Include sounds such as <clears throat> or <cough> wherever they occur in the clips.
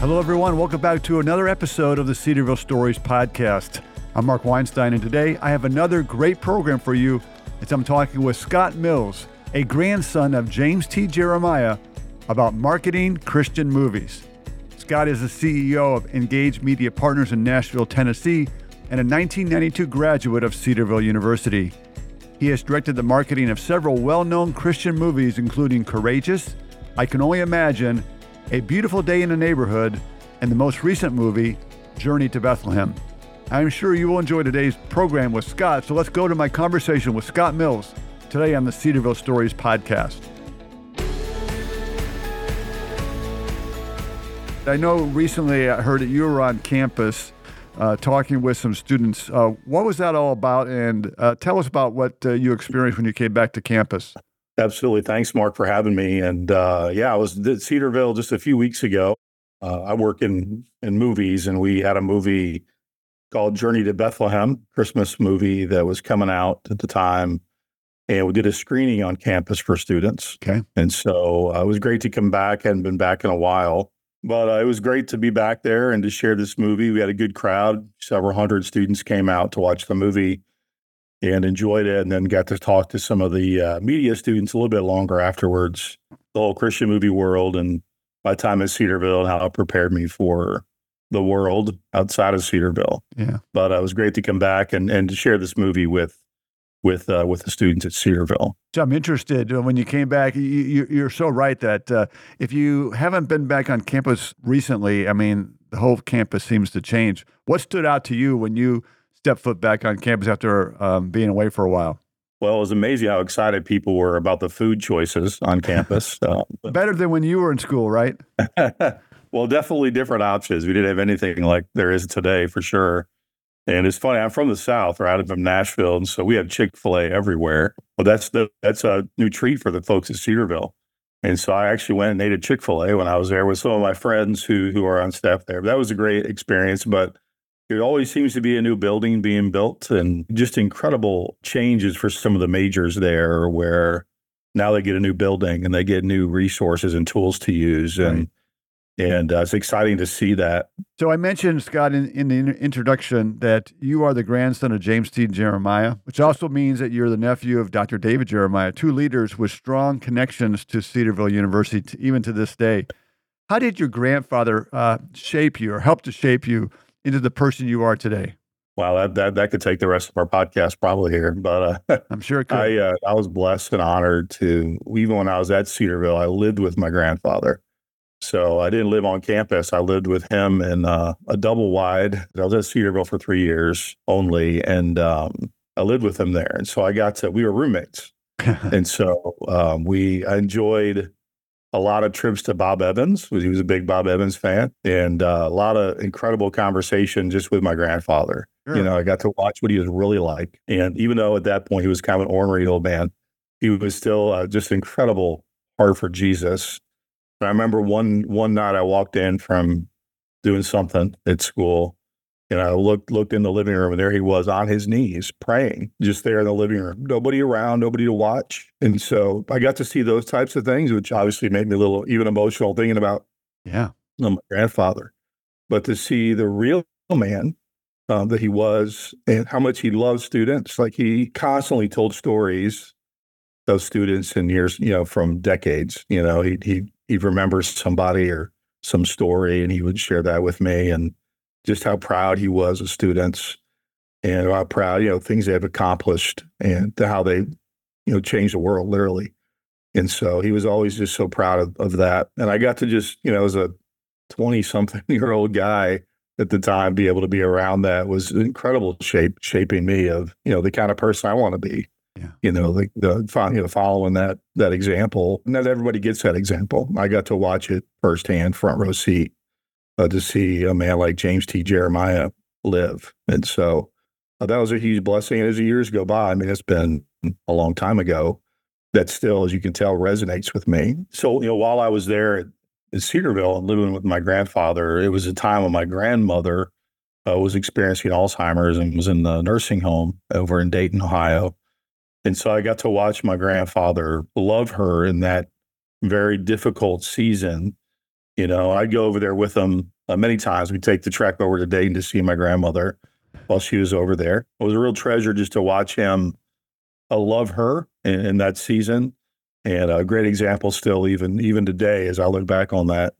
Hello, everyone. Welcome back to another episode of the Cedarville Stories podcast. I'm Mark Weinstein, and today I have another great program for you as I'm talking with Scott Mills, a grandson of James T. Jeremiah, about marketing Christian movies. Scott is the CEO of Engage Media Partners in Nashville, Tennessee, and a 1992 graduate of Cedarville University. He has directed the marketing of several well known Christian movies, including Courageous, I Can Only Imagine, A Beautiful Day in the Neighborhood, and the most recent movie, Journey to Bethlehem. I'm sure you will enjoy today's program with Scott, so let's go to my conversation with Scott Mills today on the Cedarville Stories podcast. I know recently I heard that you were on campus uh, talking with some students. Uh, what was that all about? And uh, tell us about what uh, you experienced when you came back to campus. Absolutely. Thanks, Mark, for having me. And uh, yeah, I was at Cedarville just a few weeks ago. Uh, I work in in movies, and we had a movie called Journey to Bethlehem, Christmas movie that was coming out at the time. And we did a screening on campus for students. Okay. And so it was great to come back. I hadn't been back in a while. But uh, it was great to be back there and to share this movie. We had a good crowd. Several hundred students came out to watch the movie and enjoyed it, and then got to talk to some of the uh, media students a little bit longer afterwards. The whole Christian movie world and my time at Cedarville and how it prepared me for the world outside of Cedarville. Yeah. But uh, it was great to come back and, and to share this movie with with uh, with the students at Cedarville. So I'm interested uh, when you came back. You, you're so right that uh, if you haven't been back on campus recently, I mean, the whole campus seems to change. What stood out to you when you stepped foot back on campus after um, being away for a while? Well, it was amazing how excited people were about the food choices on campus. <laughs> Uh, Better than when you were in school, right? <laughs> well, definitely different options. We didn't have anything like there is today, for sure. And it's funny, I'm from the South, right? I'm from Nashville. And so we have Chick fil A everywhere. Well, that's the that's a new treat for the folks at Cedarville. And so I actually went and ate a Chick fil A when I was there with some of my friends who who are on staff there. That was a great experience. But it always seems to be a new building being built and just incredible changes for some of the majors there where now they get a new building and they get new resources and tools to use. And right and uh, it's exciting to see that. So I mentioned Scott in, in the introduction that you are the grandson of James T. Jeremiah, which also means that you're the nephew of Dr. David Jeremiah, two leaders with strong connections to Cedarville University, even to this day. How did your grandfather uh, shape you or help to shape you into the person you are today? Wow, that, that that could take the rest of our podcast probably here, but uh, <laughs> I'm sure it could. I uh, I was blessed and honored to even when I was at Cedarville, I lived with my grandfather so I didn't live on campus. I lived with him in uh, a double wide. I was at Cedarville for three years only, and um, I lived with him there. And so I got to, we were roommates. <laughs> and so um, we I enjoyed a lot of trips to Bob Evans. He was a big Bob Evans fan, and uh, a lot of incredible conversation just with my grandfather. Sure. You know, I got to watch what he was really like. And even though at that point he was kind of an ornery old man, he was still uh, just incredible heart for Jesus I remember one one night I walked in from doing something at school, and I looked looked in the living room, and there he was on his knees praying, just there in the living room, nobody around, nobody to watch. And so I got to see those types of things, which obviously made me a little even emotional thinking about yeah my grandfather, but to see the real man um, that he was and how much he loved students, like he constantly told stories of students in years, you know, from decades. You know, he he he remembers somebody or some story and he would share that with me and just how proud he was of students and how proud, you know, things they have accomplished and how they, you know, changed the world literally. And so he was always just so proud of, of that. And I got to just, you know, as a 20 something year old guy at the time, be able to be around that was incredible shape, shaping me of, you know, the kind of person I want to be. Yeah. You know, the, the you know, following that that example. Not everybody gets that example. I got to watch it firsthand, front row seat, uh, to see a man like James T. Jeremiah live, and so uh, that was a huge blessing. And as the years go by, I mean, it's been a long time ago. That still, as you can tell, resonates with me. So, you know, while I was there at, Cedarville and living with my grandfather, it was a time when my grandmother uh, was experiencing Alzheimer's and was in the nursing home over in Dayton, Ohio. And so I got to watch my grandfather love her in that very difficult season You know, I'd go over there with him uh, many times. We'd take the trek over to Dayton to see my grandmother while she was over there. It was a real treasure just to watch him uh, love her in, in that season. And a great example still, even even today, as I look back on that,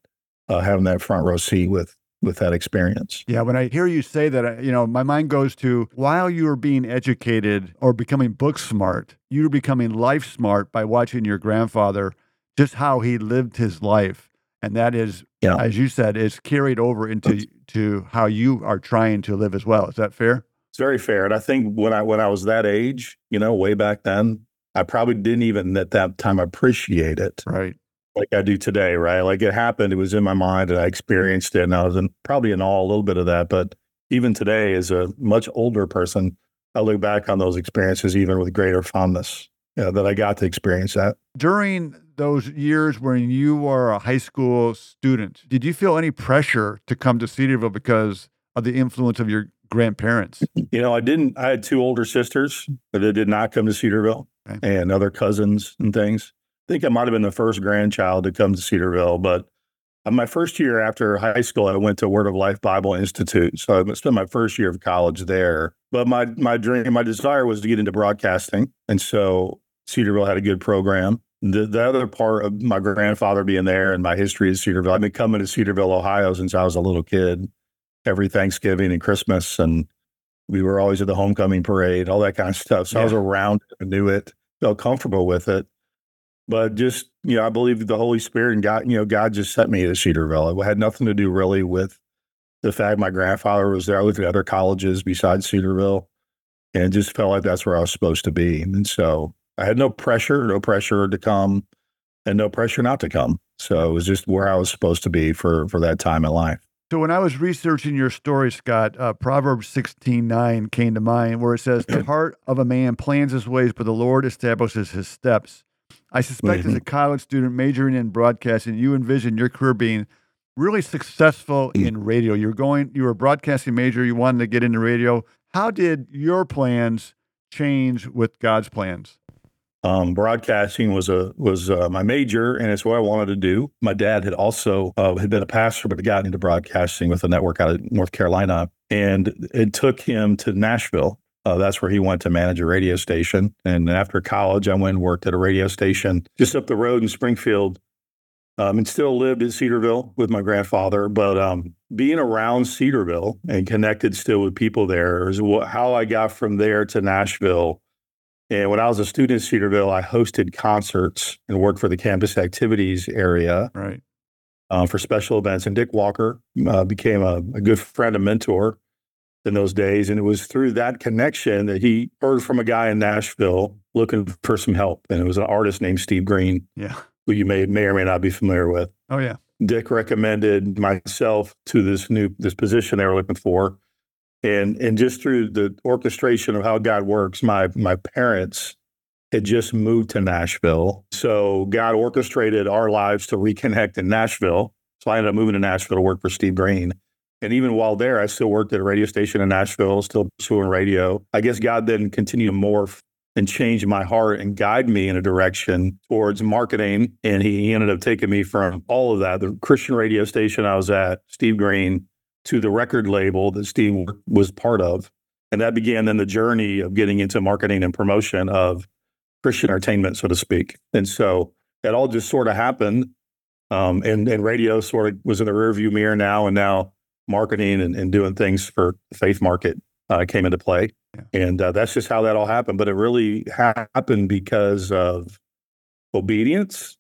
uh, having that front row seat with with that experience. Yeah, when I hear you say that, you know, my mind goes to while you were being educated or becoming book smart, you were becoming life smart by watching your grandfather, just how he lived his life. And that is, yeah. as you said, is carried over into to how you are trying to live as well. Is that fair? It's very fair. And I think when I when I was that age, you know, way back then, I probably didn't even at that time appreciate it. Right like I do today, right? Like it happened, it was in my mind and I experienced it and I was in, probably in all a little bit of that. But even today, as a much older person, I look back on those experiences even with greater fondness you know, that I got to experience that. During those years when you were a high school student, did you feel any pressure to come to Cedarville because of the influence of your grandparents? You know, I didn't. I had two older sisters, but they did not come to Cedarville okay. and other cousins and things I think I might have been the first grandchild to come to Cedarville, but uh, my first year after high school, I went to Word of Life Bible Institute. So I spent my first year of college there. But my my dream, my desire was to get into broadcasting, and so Cedarville had a good program. The, the other part of my grandfather being there and my history is Cedarville. I've been coming to Cedarville, Ohio since I was a little kid, every Thanksgiving and Christmas, and we were always at the homecoming parade, all that kind of stuff. So yeah. I was around it, knew it, felt comfortable with it. But just, you know, I believe the Holy Spirit and God, you know, God just sent me to Cedarville. It had nothing to do really with the fact my grandfather was there. I looked at other colleges besides Cedarville and just felt like that's where I was supposed to be. And so I had no pressure, no pressure to come and no pressure not to come. So it was just where I was supposed to be for for that time in life. So when I was researching your story, Scott, uh, Proverbs sixteen nine came to mind, where it says, "The <clears throat> heart of a man plans his ways, but the Lord establishes his steps." I suspect mm-hmm. as a college student majoring in broadcasting, you envision your career being really successful mm-hmm. in radio. You're going, you were a broadcasting major, you wanted to get into radio. How did your plans change with God's plans? Um, broadcasting was a was uh, my major, and it's what I wanted to do. My dad had also uh, had been a pastor, but had gotten into broadcasting with a network out of North Carolina, and it took him to Nashville uh, that's where he went to manage a radio station. And after college, I went and worked at a radio station just up the road in Springfield um, and still lived in Cedarville with my grandfather. But um, being around Cedarville and connected still with people there is how I got from there to Nashville. And when I was a student in Cedarville, I hosted concerts and worked for the campus activities area. Right. Uh, for special events. And Dick Walker uh, became a, a good friend and mentor in those days. And it was through that connection that he heard from a guy in Nashville looking for some help. And it was an artist named Steve Green. Yeah. Who you may may or may not be familiar with. Oh yeah. Dick recommended myself to this new this position they were looking for. And and just through the orchestration of how God works, my my parents had just moved to Nashville. So God orchestrated our lives to reconnect in Nashville. So I ended up moving to Nashville to work for Steve Green. And even while there, I still worked at a radio station in Nashville, still pursuing radio. I guess God then continued to morph and change my heart and guide me in a direction towards marketing. And he ended up taking me from all of that, the Christian radio station I was at, Steve Green, to the record label that Steve was part of. And that began then the journey of getting into marketing and promotion of Christian entertainment, so to speak. And so it all just sort of happened. Um, and, and radio sort of was in the rearview mirror now. And now marketing and, and doing things for the faith market uh, came into play. Yeah. And uh, that's just how that all happened. But it really happened because of obedience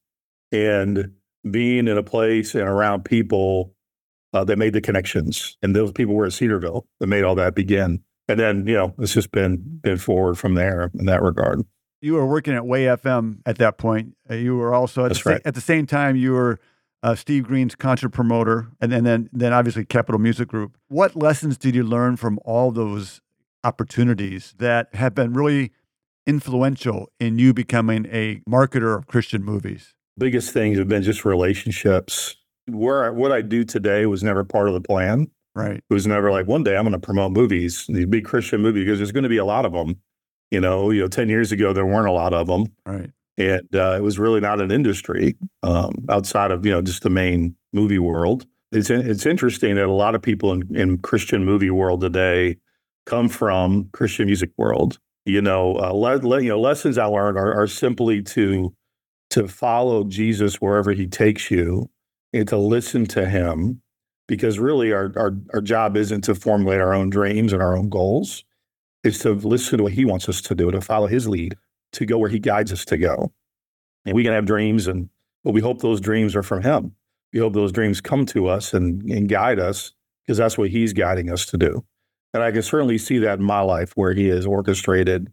and being in a place and around people uh, that made the connections. And those people were at Cedarville that made all that begin. And then, you know, it's just been been forward from there in that regard. You were working at Way FM at that point. Uh, you were also at, the, right. at the same time you were uh, Steve Green's concert promoter, and, and then then obviously Capitol Music Group. What lessons did you learn from all those opportunities that have been really influential in you becoming a marketer of Christian movies? Biggest things have been just relationships. Where what I do today was never part of the plan. Right. It was never like one day I'm going to promote movies, these big Christian movies, because there's going to be a lot of them. You know, you know, ten years ago there weren't a lot of them. Right and uh, it was really not an industry um, outside of you know just the main movie world. It's it's interesting that a lot of people in, in Christian movie world today come from Christian music world. You know, uh, le, le, you know, lessons I learned are, are simply to to follow Jesus wherever He takes you, and to listen to Him, because really our our our job isn't to formulate our own dreams and our own goals. It's to listen to what He wants us to do, to follow His lead, to go where He guides us to go. And we can have dreams, and but we hope those dreams are from Him. We hope those dreams come to us and, and guide us because that's what He's guiding us to do. And I can certainly see that in my life where He has orchestrated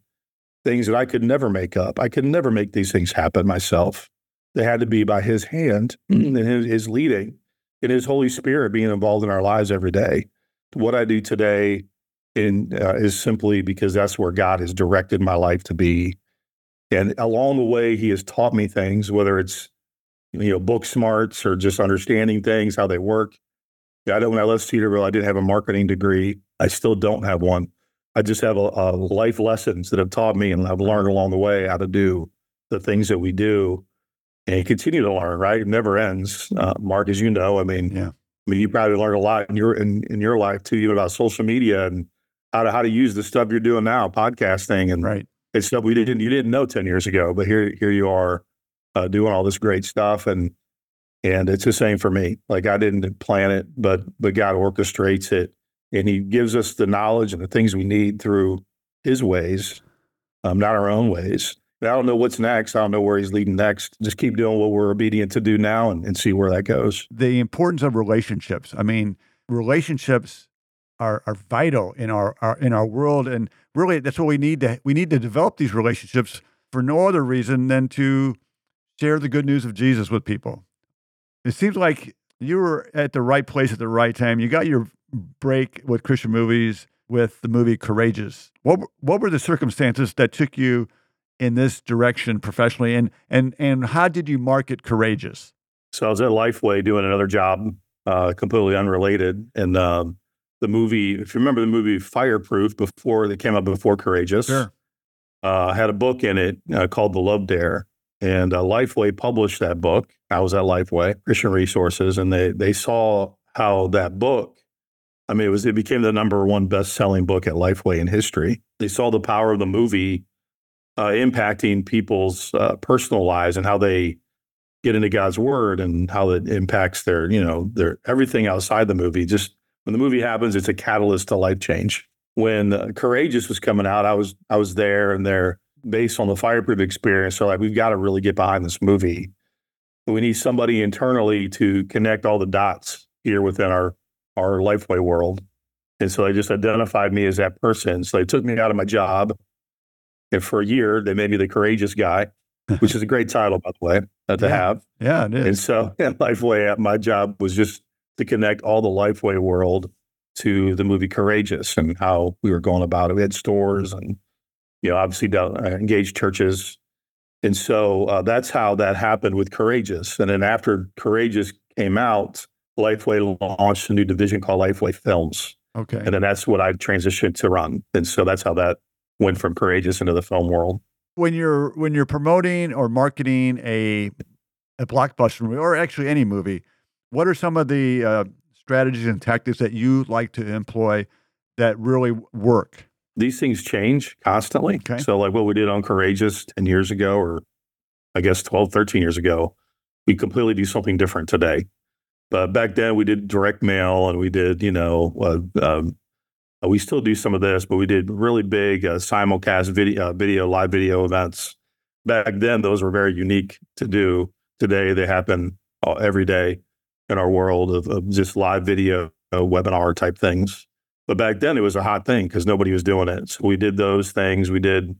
things that I could never make up. I could never make these things happen myself. They had to be by His hand <clears throat> and His, his leading and His Holy Spirit being involved in our lives every day. What I do today in, uh, is simply because that's where God has directed my life to be. And along the way, He has taught me things, whether it's you know book smarts or just understanding things, how they work. I when I left Cedarville, I didn't have a marketing degree. I still don't have one. I just have a, a life lessons that have taught me, and I've learned along the way how to do the things that we do, and continue to learn. Right, it never ends. Uh, Mark, as you know, I mean, Yeah. I mean, you probably learned a lot in your in, in your life too, even about social media and how to how to use the stuff you're doing now, podcasting and Right. it's stuff we didn't you didn't know ten years ago, but here here you are uh, doing all this great stuff, and and it's the same for me. Like I didn't plan it, but but God orchestrates it, and He gives us the knowledge and the things we need through His ways, um, not our own ways. I don't know what's next. I don't know where He's leading next. Just keep doing what we're obedient to do now, and, and see where that goes. The importance of relationships. I mean, relationships are are vital in our, our in our world, and really that's what we need to we need to develop these relationships for no other reason than to share the good news of Jesus with people. It seems like you were at the right place at the right time. You got your break with Christian movies with the movie Courageous. What what were the circumstances that took you in this direction professionally, and and and how did you market Courageous? So I was at Lifeway doing another job, uh, completely unrelated, and um, the movie. If you remember the movie Fireproof, before they came out before Courageous, Sure. uh, had a book in it uh, called The Love Dare, and uh, Lifeway published that book. I was at Lifeway Christian Resources, and they they saw how that book. I mean, it was it became the number one best selling book at Lifeway in history. They saw the power of the movie uh, impacting people's uh, personal lives and how they get into God's word and how it impacts their you know their everything outside the movie. Just when the movie happens, it's a catalyst to life change when uh, Courageous was coming out, I was I was there, and they're based on the fireproof experience. So like, we've got to really get behind this movie. We need somebody internally to connect all the dots here within our our Lifeway world. And so they just identified me as that person. So they took me out of my job, and for a year they made me the courageous guy, which is a great title by the way uh, to Yeah. have. Yeah, it is. And so <laughs> at Lifeway, my job was just to connect all the Lifeway world to the movie Courageous and how we were going about it. We had stores and, you know, obviously uh, engaged churches. And so uh, that's how that happened with Courageous. And then after Courageous came out, Lifeway launched a new division called Lifeway Films. okay. And then that's what I transitioned to run. And so that's how that went from Courageous into the film world. when you're when you're promoting or marketing a a blockbuster movie or actually any movie, what are some of the uh, strategies and tactics that you like to employ that really work? these things change constantly. Okay. So, like what we did on Courageous 10 years ago, or I guess 12, 13 years ago, we completely do something different today. But back then, we did direct mail and we did, you know, uh, um, we still do some of this, but we did really big uh, simulcast video, uh, video, live video events. Back then, those were very unique to do. Today, they happen uh, every day in our world of, of just live video, uh, webinar type things. But back then it was a hot thing because nobody was doing it. So we did those things. We did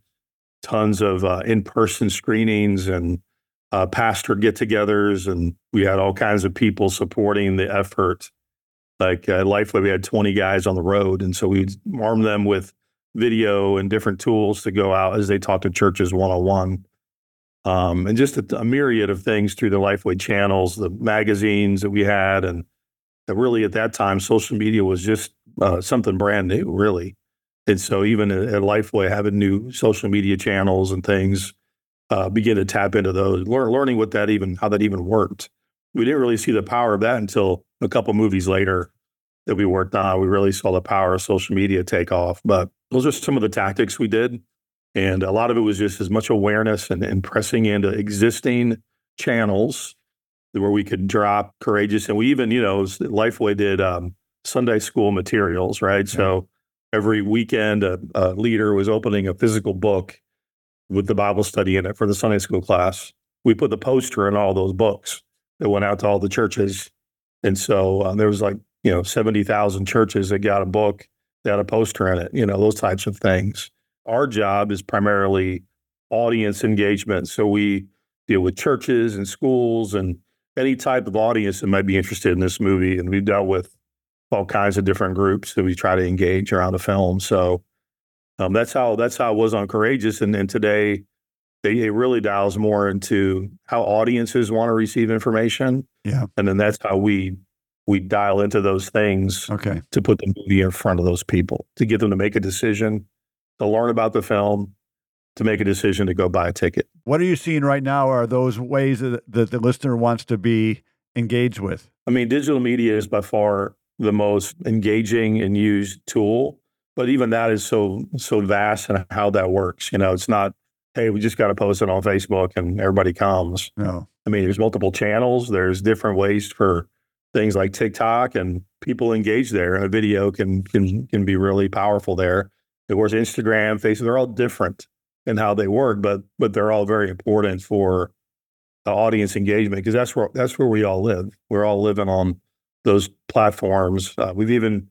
tons of uh, in-person screenings and uh, pastor get-togethers, and we had all kinds of people supporting the effort. Like uh, Lifeway, we had 20 guys on the road, and so we armed them with video and different tools to go out as they talk to churches one-on-one. Um, and just a, a myriad of things through the Lifeway channels, the magazines that we had, and that really at that time, social media was just uh, something brand new, really. And so even at, at Lifeway, having new social media channels and things, uh, begin to tap into those, learn, learning what that even, how that even worked. We didn't really see the power of that until a couple movies later that we worked on. We really saw the power of social media take off. But those are some of the tactics we did. And a lot of it was just as much awareness and, and pressing into existing channels where we could drop courageous. And we even, you know, Lifeway did um, Sunday school materials, right? Yeah. So every weekend, a, a, leader was opening a physical book with the Bible study in it for the Sunday school class. We put the poster in all those books that went out to all the churches. And so uh, there was like, you know, 70,000 churches that got a book, that had a poster in it, you know, those types of things. Our job is primarily audience engagement. So we deal with churches and schools and any type of audience that might be interested in this movie. And we've dealt with all kinds of different groups that we try to engage around the film. So um, that's how that's how it was on Courageous. And then today, they, it really dials more into how audiences want to receive information. Yeah, and then that's how we we dial into those things. Okay, to put the movie in front of those people to get them to make a decision, to learn about the film, to make a decision to go buy a ticket. What are you seeing right now? Are those ways that, that the listener wants to be engaged with? I mean, digital media is by far the most engaging and used tool, but even that is so so vast and how that works. You know, it's not hey, we just got to post it on Facebook and everybody comes. No. I mean, there's multiple channels. There's different ways for things like TikTok and people engage there. And a video can can can be really powerful there. Of course, Instagram, Facebook, they're all different and how they work, but but they're all very important for the audience engagement because that's where that's where we all live. We're all living on those platforms. Uh, we've even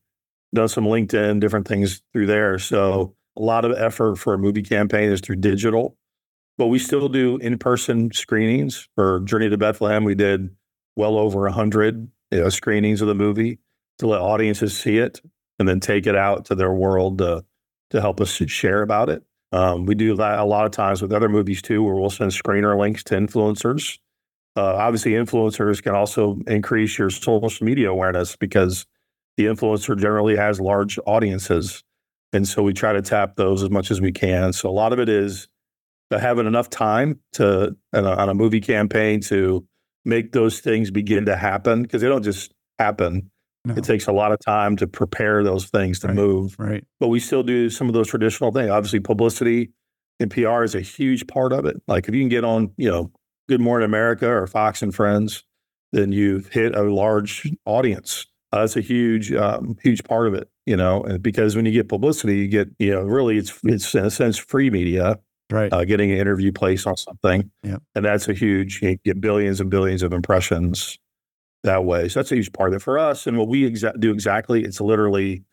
done some LinkedIn, different things through there. So a lot of effort for a movie campaign is through digital, but we still do in-person screenings for Journey to Bethlehem. We did well over a hundred you know, screenings of the movie to let audiences see it and then take it out to their world to, to help us share about it. Um, we do that a lot of times with other movies too, where we'll send screener links to influencers. Uh, obviously, influencers can also increase your social media awareness because the influencer generally has large audiences. And so we try to tap those as much as we can. So a lot of it is uh, having enough time to on a, on a movie campaign to make those things begin to happen because they don't just happen. No. It takes a lot of time to prepare those things to right, move. Right. But we still do some of those traditional things. Obviously, publicity and PR is a huge part of it. Like if you can get on, you know, Good Morning America or Fox and Friends, then you've hit a large audience. Uh, that's a huge, um, huge part of it, you know, because when you get publicity, you get, you know, really it's it's in a sense free media, right? Uh, getting an interview placed on something, yeah, and that's a huge. You get billions and billions of impressions that way. So that's a huge part of it for us. And what we exa- do exactly, it's literally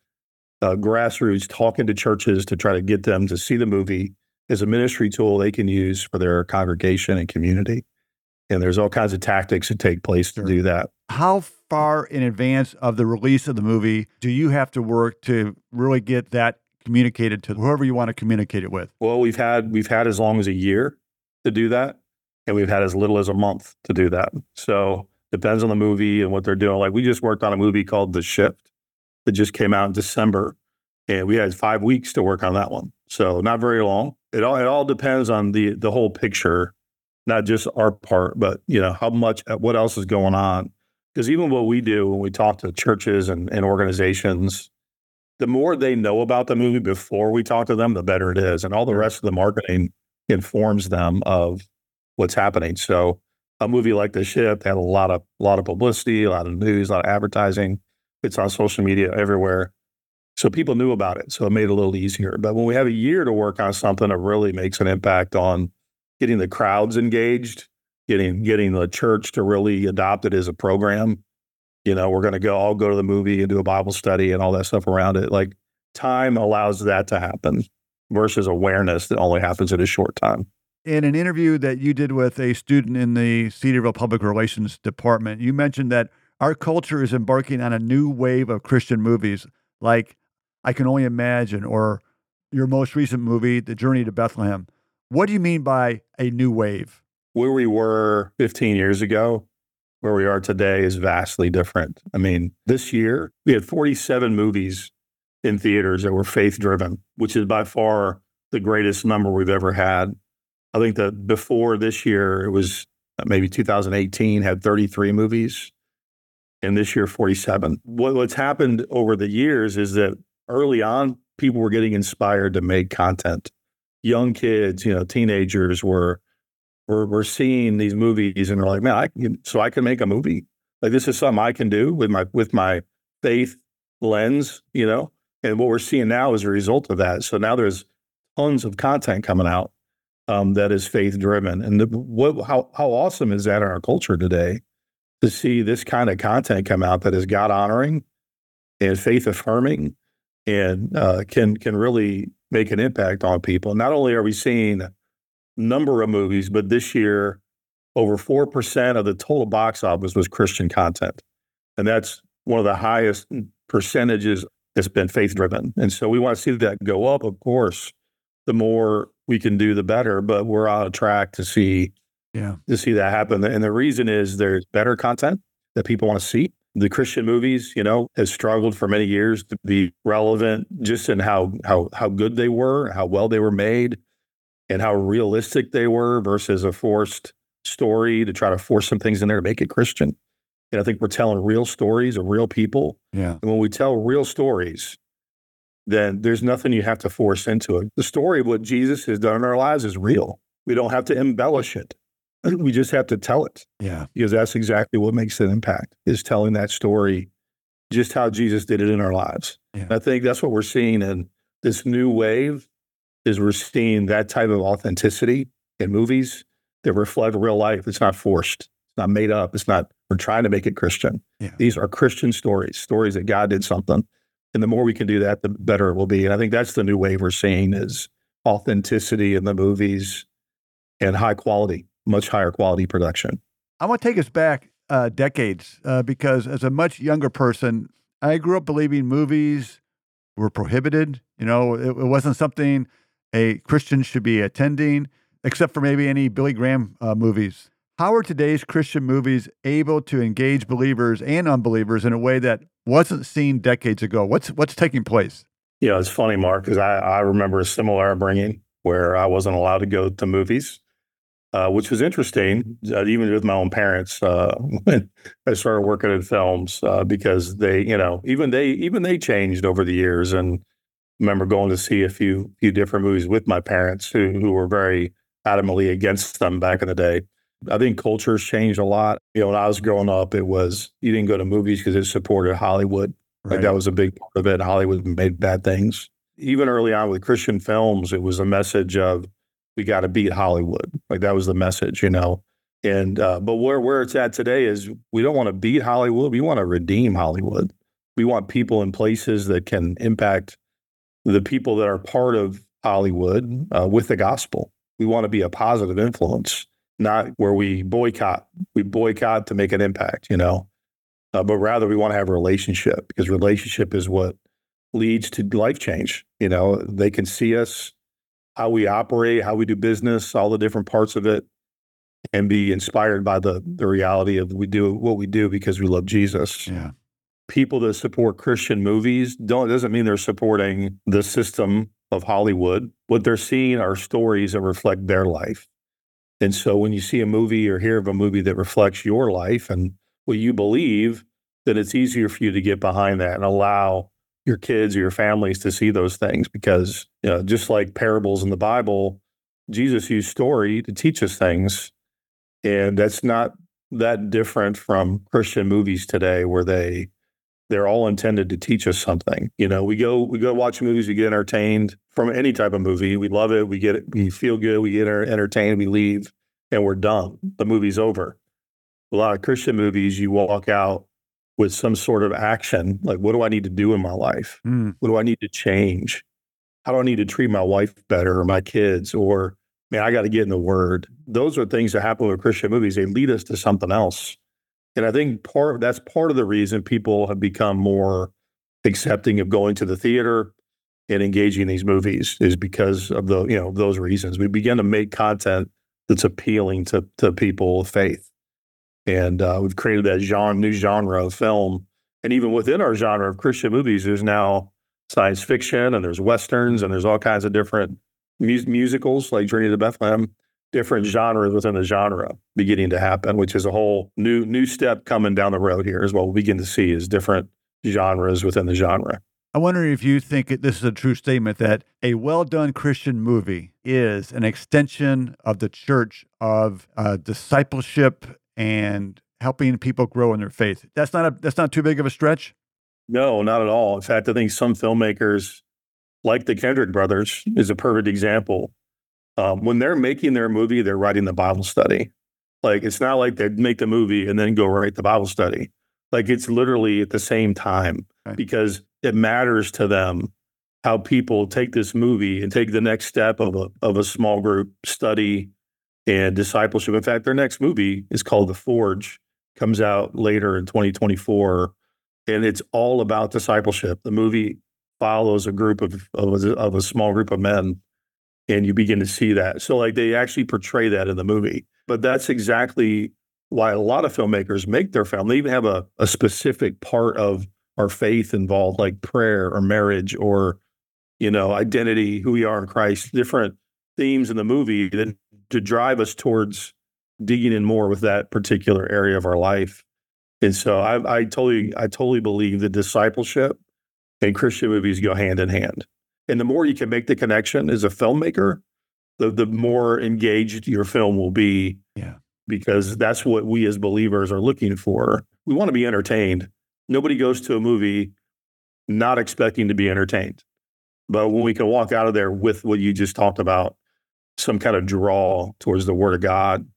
uh, grassroots talking to churches to try to get them to see the movie as a ministry tool they can use for their congregation and community. And there's all kinds of tactics that take place sure. to do that. How far in advance of the release of the movie do you have to work to really get that communicated to whoever you want to communicate it with? Well, we've had we've had as long as a year to do that, and we've had as little as a month to do that. So Depends on the movie and what they're doing. Like we just worked on a movie called The Shift that just came out in December, and we had five weeks to work on that one. So not very long. It all it all depends on the the whole picture, not just our part, but you know how much what else is going on. Because even what we do when we talk to churches and, and organizations, the more they know about the movie before we talk to them, the better it is, and all the rest of the marketing informs them of what's happening. So a movie like The Shift had a lot of a lot of publicity, a lot of news, a lot of advertising. It's on social media everywhere. So people knew about it. So it made it a little easier. But when we have a year to work on something that really makes an impact on getting the crowds engaged, getting getting the church to really adopt it as a program, you know, we're going to go all go to the movie and do a Bible study and all that stuff around it. Like time allows that to happen versus awareness that only happens in a short time in an interview that you did with a student in the Cedarville Public Relations Department, you mentioned that our culture is embarking on a new wave of Christian movies like I Can Only Imagine or your most recent movie, The Journey to Bethlehem. What do you mean by a new wave? Where we were 15 years ago, where we are today is vastly different. I mean, this year we had 47 movies in theaters that were faith driven, which is by far the greatest number we've ever had I think that before this year, it was uh, maybe 2018 had 33 movies, and this year 47. What, what's happened over the years is that early on, people were getting inspired to make content. Young kids, you know, teenagers were were, were seeing these movies and they're like, man, I can, so I can make a movie. Like this is something I can do with my with my faith lens, you know. And what we're seeing now is a result of that. So now there's tons of content coming out um, that is faith driven. And the, what, how how awesome is that in our culture today to see this kind of content come out that is God honoring and faith affirming and uh, can can really make an impact on people. Not only are we seeing number of movies, but this year over four percent of the total box office was Christian content, and that's one of the highest percentages that's been faith driven. And so we want to see that go up. Of course, the more we can do, the better. But we're on a track to see Yeah. to see that happen. And the reason is there's better content that people want to see. The Christian movies, you know, has struggled for many years to be relevant just in how how how good they were, how well they were made, and how realistic they were versus a forced story to try to force some things in there to make it Christian. And I think we're telling real stories of real people. Yeah. And when we tell real stories, then there's nothing you have to force into it. The story of what Jesus has done in our lives is real. We don't have to embellish it. <clears throat> We just have to tell it Yeah. because that's exactly what makes an impact is telling that story just how Jesus did it in our lives. Yeah. And I think that's what we're seeing in this new wave is we're seeing that type of authenticity in movies that reflect real life. It's not forced. It's not made up. It's not we're trying to make it Christian. Yeah. These are Christian stories, stories that God did something. And the more we can do that, the better it will be. And I think that's the new wave we're seeing is authenticity in the movies and high quality, much higher quality production. I want to take us back uh, decades uh, because as a much younger person, I grew up believing movies were prohibited. You know, it, it wasn't something a Christian should be attending, except for maybe any Billy Graham uh, movies. How are today's Christian movies able to engage believers and unbelievers in a way that wasn't seen decades ago? What's what's taking place? You know, it's funny, Mark, because I, I remember a similar upbringing where I wasn't allowed to go to movies, uh, which was interesting, uh, even with my own parents uh, <laughs> when I started working in films, uh, because they, you know, even they even they changed over the years. And remember going to see a few few different movies with my parents who who were very adamantly against them back in the day. I think culture's changed a lot. You know, when I was growing up, it was you didn't go to movies because it supported Hollywood. Like that was a big part of it. Hollywood made bad things. Even early on with Christian films, it was a message of we got to beat Hollywood. Like that was the message, you know. And uh, but where where it's at today is we don't want to beat Hollywood. We want to redeem Hollywood. We want people in places that can impact the people that are part of Hollywood uh, with the gospel. We want to be a positive influence, not where we boycott. We boycott to make an impact, you know uh, but rather we want to have a relationship because relationship is what leads to life change. You know, they can see us, how we operate, how we do business, all the different parts of it, and be inspired by the the reality of we do what we do because we love Jesus. Yeah. People that support Christian movies don't doesn't mean they're supporting the system of Hollywood. What they're seeing are stories that reflect their life. And so when you see a movie or hear of a movie that reflects your life and what you believe, then it's easier for you to get behind that and allow your kids or your families to see those things because you know just like parables in the bible jesus used story to teach us things and that's not that different from christian movies today where they they're all intended to teach us something you know we go we go watch movies we get entertained from any type of movie we love it we get it we feel good we get entertained we leave and we're done the movie's over a lot of Christian movies, you walk out with some sort of action. Like, what do I need to do in my life? Mm, What do I need to change? How do I need to treat my wife better or my kids? Or, man, I got to get in the word. Those are things that happen with Christian movies. They lead us to something else. And I think part that's part of the reason people have become more accepting of going to the theater and engaging in these movies is because of the, you know, those reasons. We begin to make content that's appealing to to people of faith and uh, we've created that genre, new genre of film. And even within our genre of Christian movies, there's now science fiction and there's westerns and there's all kinds of different mus- musicals like Journey to Bethlehem. Different genres within the genre beginning to happen, which is a whole new new step coming down the road here. Is what we'll begin to see is different genres within the genre. I wonder if you think this is a true statement that a well done Christian movie is an extension of the church of uh, discipleship and helping people grow in their faith. That's not a that's not too big of a stretch. No, not at all. In fact, I think some filmmakers, like the Kendrick brothers, is a perfect example. Um, when they're making their movie, they're writing the Bible study. Like it's not like they make the movie and then go write the Bible study. Like it's literally at the same time right. because it matters to them how people take this movie and take the next step of a of a small group study and discipleship. In fact, their next movie is called The Forge, comes out later in 2024, and it's all about discipleship. The movie follows a group of of a, of a small group of men, and you begin to see that. So, like, they actually portray that in the movie. But that's exactly why a lot of filmmakers make their film. They even have a, a specific part of our faith involved, like prayer or marriage or, you know, identity, who we are in Christ, different themes in the movie that to drive us towards digging in more with that particular area of our life. And so I, I totally, I totally believe that discipleship and Christian movies go hand in hand. And the more you can make the connection as a filmmaker, the the more engaged your film will be. Yeah. Because that's what we as believers are looking for. We want to be entertained. Nobody goes to a movie not expecting to be entertained. But when we can walk out of there with what you just talked about, some kind of draw towards the Word of God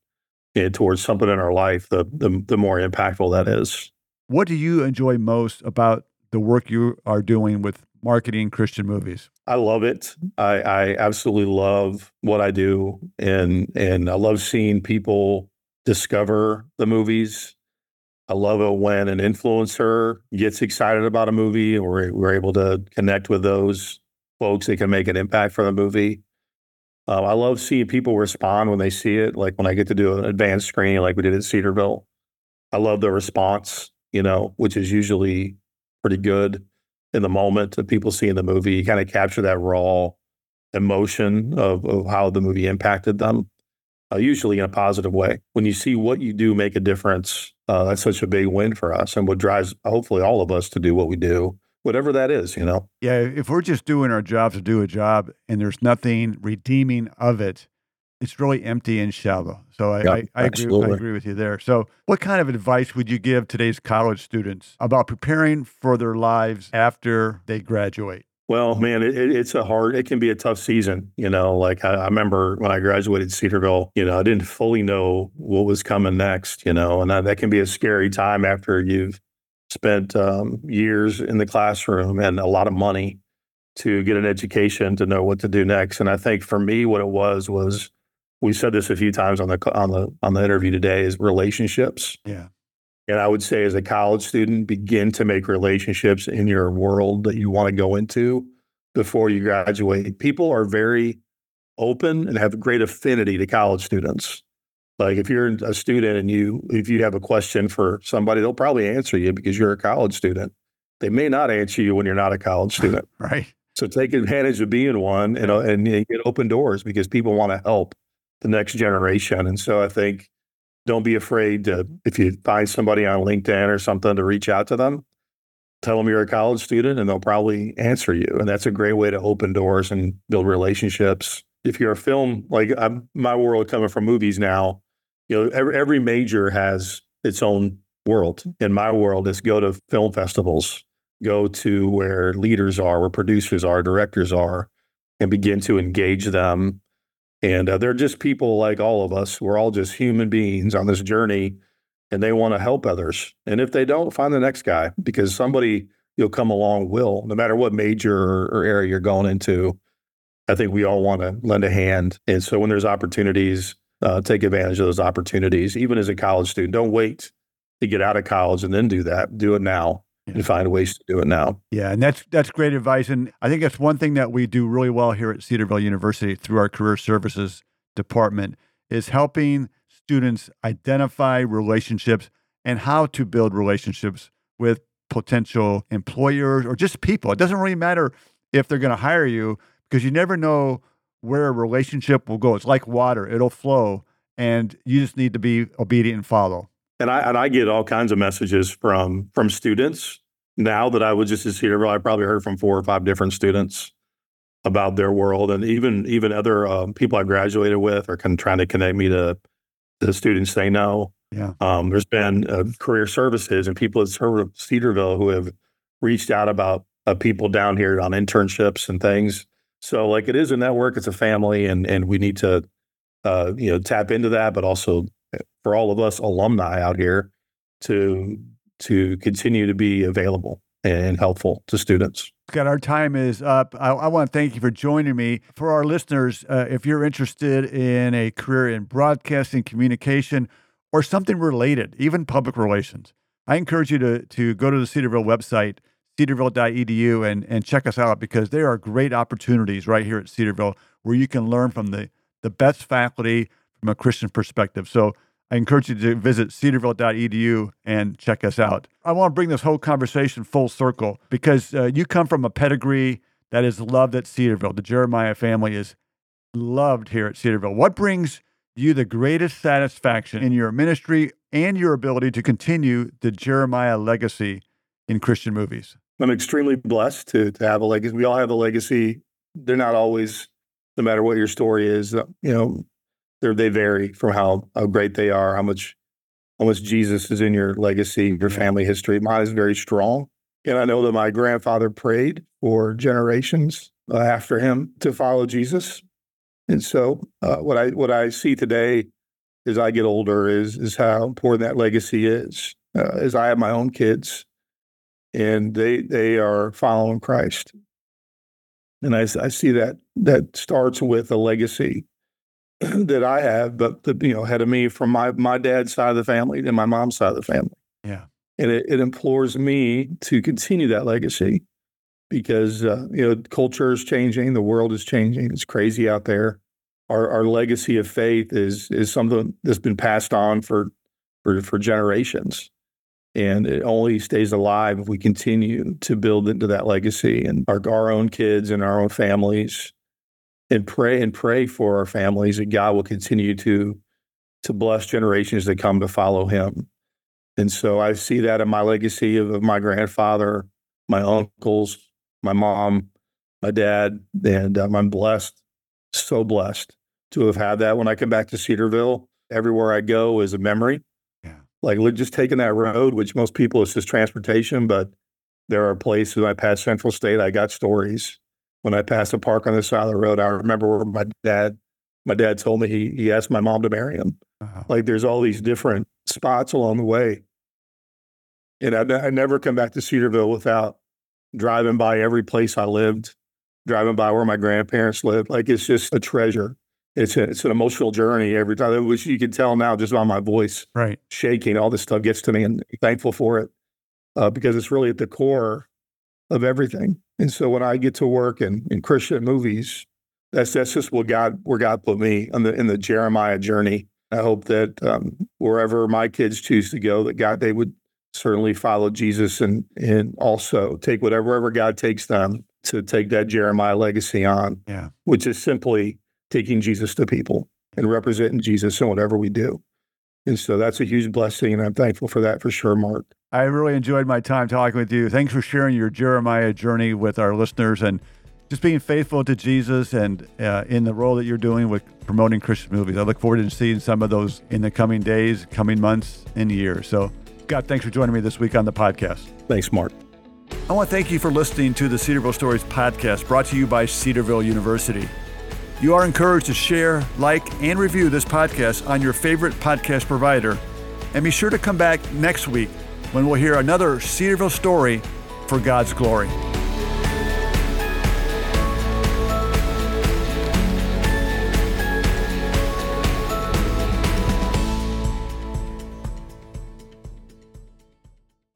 and towards something in our life, the, the, the more impactful that is. What do you enjoy most about the work you are doing with marketing Christian movies? I love it. I, I absolutely love what I do, and and I love seeing people discover the movies. I love it when an influencer gets excited about a movie, or we're able to connect with those folks that can make an impact for the movie. Uh, I love seeing people respond when they see it. Like when I get to do an advanced screening, like we did at Cedarville, I love the response. You know, which is usually pretty good in the moment of people seeing the movie. You kind of capture that raw emotion of, of how the movie impacted them, uh, usually in a positive way. When you see what you do make a difference, uh, that's such a big win for us and what drives hopefully all of us to do what we do whatever that is, you know? Yeah, if we're just doing our job to do a job and there's nothing redeeming of it, it's really empty and shallow. So I, I, I, agree, I agree with you there. So, what kind of advice would you give today's college students about preparing for their lives after they graduate? Well, man, it, it's a hard, it can be a tough season. You know, like I, I, remember when I graduated Cedarville, you know, I didn't fully know what was coming next, you know, and that, that can be a scary time after you've spent um, years in the classroom and a lot of money to get an education to know what to do next. And I think for me, what it was was we said this a few times on the on the on the interview today is relationships. Yeah. And I would say as a college student, begin to make relationships in your world that you want to go into before you graduate. People are very open and have great affinity to college students. Like if you're a student and you if you have a question for somebody, they'll probably answer you because you're a college student. They may not answer you when you're not a college <laughs> student. right. So take advantage of being one and, uh, and get open doors because people want to help the next generation. And so I think don't be afraid to if you find somebody on LinkedIn or something to reach out to them. Tell them you're a college student and they'll probably answer you. And that's a great way to open doors and build relationships. If you're a film, like I'm, my world coming from movies now, you know, every, every major has its own world. In my world, is go to film festivals, go to where leaders are, where producers are, directors are, and begin to engage them. And uh, they're just people like all of us. We're all just human beings on this journey, and they want to help others. And if they don't, find the next guy because somebody you'll come along will, no matter what major or, area you're going into. I think we all want to lend a hand. And so when there's opportunities, uh, take advantage of those opportunities, even as a college student. Don't wait to get out of college and then do that. Do it now yeah. and find ways to do it now. Yeah, and that's that's great advice. And I think that's one thing that we do really well here at Cedarville University through our career services department is helping students identify relationships and how to build relationships with potential employers or just people. It doesn't really matter if they're going to hire you because you never know where a relationship will go. It's like water, it'll flow, and you just need to be obedient and follow. And I and I get all kinds of messages from from students now that I was just at Cedarville. I probably heard from four or five different students about their world, and even even other um, people I graduated with are kind of trying to connect me to the students they know. Yeah. Um, there's been uh, career services and people at Cedarville who have reached out about uh, people down here on internships and things. So like it is a network, it's a family, and and we need to uh, you know tap into that, but also for all of us alumni out here to to continue to be available and helpful to students. Scott, our time is up. I, I, want to thank you for joining me. For our listeners, uh, if you're interested in a career in broadcasting, communication, or something related, even public relations, I encourage you to, to go to the Cedarville website, cedarville.edu, and, and check us out because there are great opportunities right here at Cedarville where you can learn from the, the best faculty from a Christian perspective. So I encourage you to visit cedarville.edu and check us out. I want to bring this whole conversation full circle because uh, you come from a pedigree that is loved at Cedarville. The Jeremiah family is loved here at Cedarville. What brings you the greatest satisfaction in your ministry and your ability to continue the Jeremiah legacy in Christian movies? I'm extremely blessed to, to have a legacy. We all have a legacy. They're not always, no matter what your story is, uh, you know, they they vary from how, how great they are, how much how much Jesus is in your legacy, your family history. Mine is very strong. And I know that my grandfather prayed for generations uh, after him to follow Jesus. And so uh, what I what I see today as I get older is is how important that legacy is. Uh, as I have my own kids, and they they are following Christ, and I, I see that that starts with a legacy <clears throat> that I have, but the, you know, ahead of me from my my dad's side of the family and my mom's side of the family. Yeah, and it, it implores me to continue that legacy because uh, you know culture is changing, the world is changing, it's crazy out there. Our our legacy of faith is is something that's been passed on for for for generations, and it only stays alive if we continue to build into that legacy and our our own kids and our own families and pray and pray for our families that God will continue to to bless generations that come to follow Him. And so I see that in my legacy of, of my grandfather, my uncles, my mom, my dad, and um, I'm blessed, so blessed to have had that. When I come back to Cedarville, everywhere I go is a memory. Yeah. Like just taking that road, which most people is just transportation, but there are places I pass Central State, I got stories when I passed a park on the side of the road, I remember where my dad, my dad told me he he asked my mom to marry him. Uh-huh. Like there's all these different spots along the way, and I, I never come back to Cedarville without driving by every place I lived, driving by where my grandparents lived. Like it's just a treasure. It's a, it's an emotional journey every time, which you can tell now just by my voice, right, shaking. All this stuff gets to me, and I'm thankful for it uh, because it's really at the core of everything. And so when I get to work in, in Christian movies, that's that's just what God where God put me on the in the Jeremiah journey. I hope that um, wherever my kids choose to go, that God they would certainly follow Jesus and and also take whatever wherever God takes them to take that Jeremiah legacy on. Yeah, which is simply taking Jesus to people and representing Jesus in whatever we do. And so that's a huge blessing, and I'm thankful for that for sure, Mark. I really enjoyed my time talking with you. Thanks for sharing your Jeremiah journey with our listeners and just being faithful to Jesus and uh, in the role that you're doing with promoting Christian movies. I look forward to seeing some of those in the coming days, coming months, and years. So, Scott, thanks for joining me this week on the podcast. Thanks, Mark. I want to thank you for listening to the Cedarville Stories podcast brought to you by Cedarville University. You are encouraged to share, like, and review this podcast on your favorite podcast provider. And be sure to come back next week when we'll hear another Cedarville story for God's glory.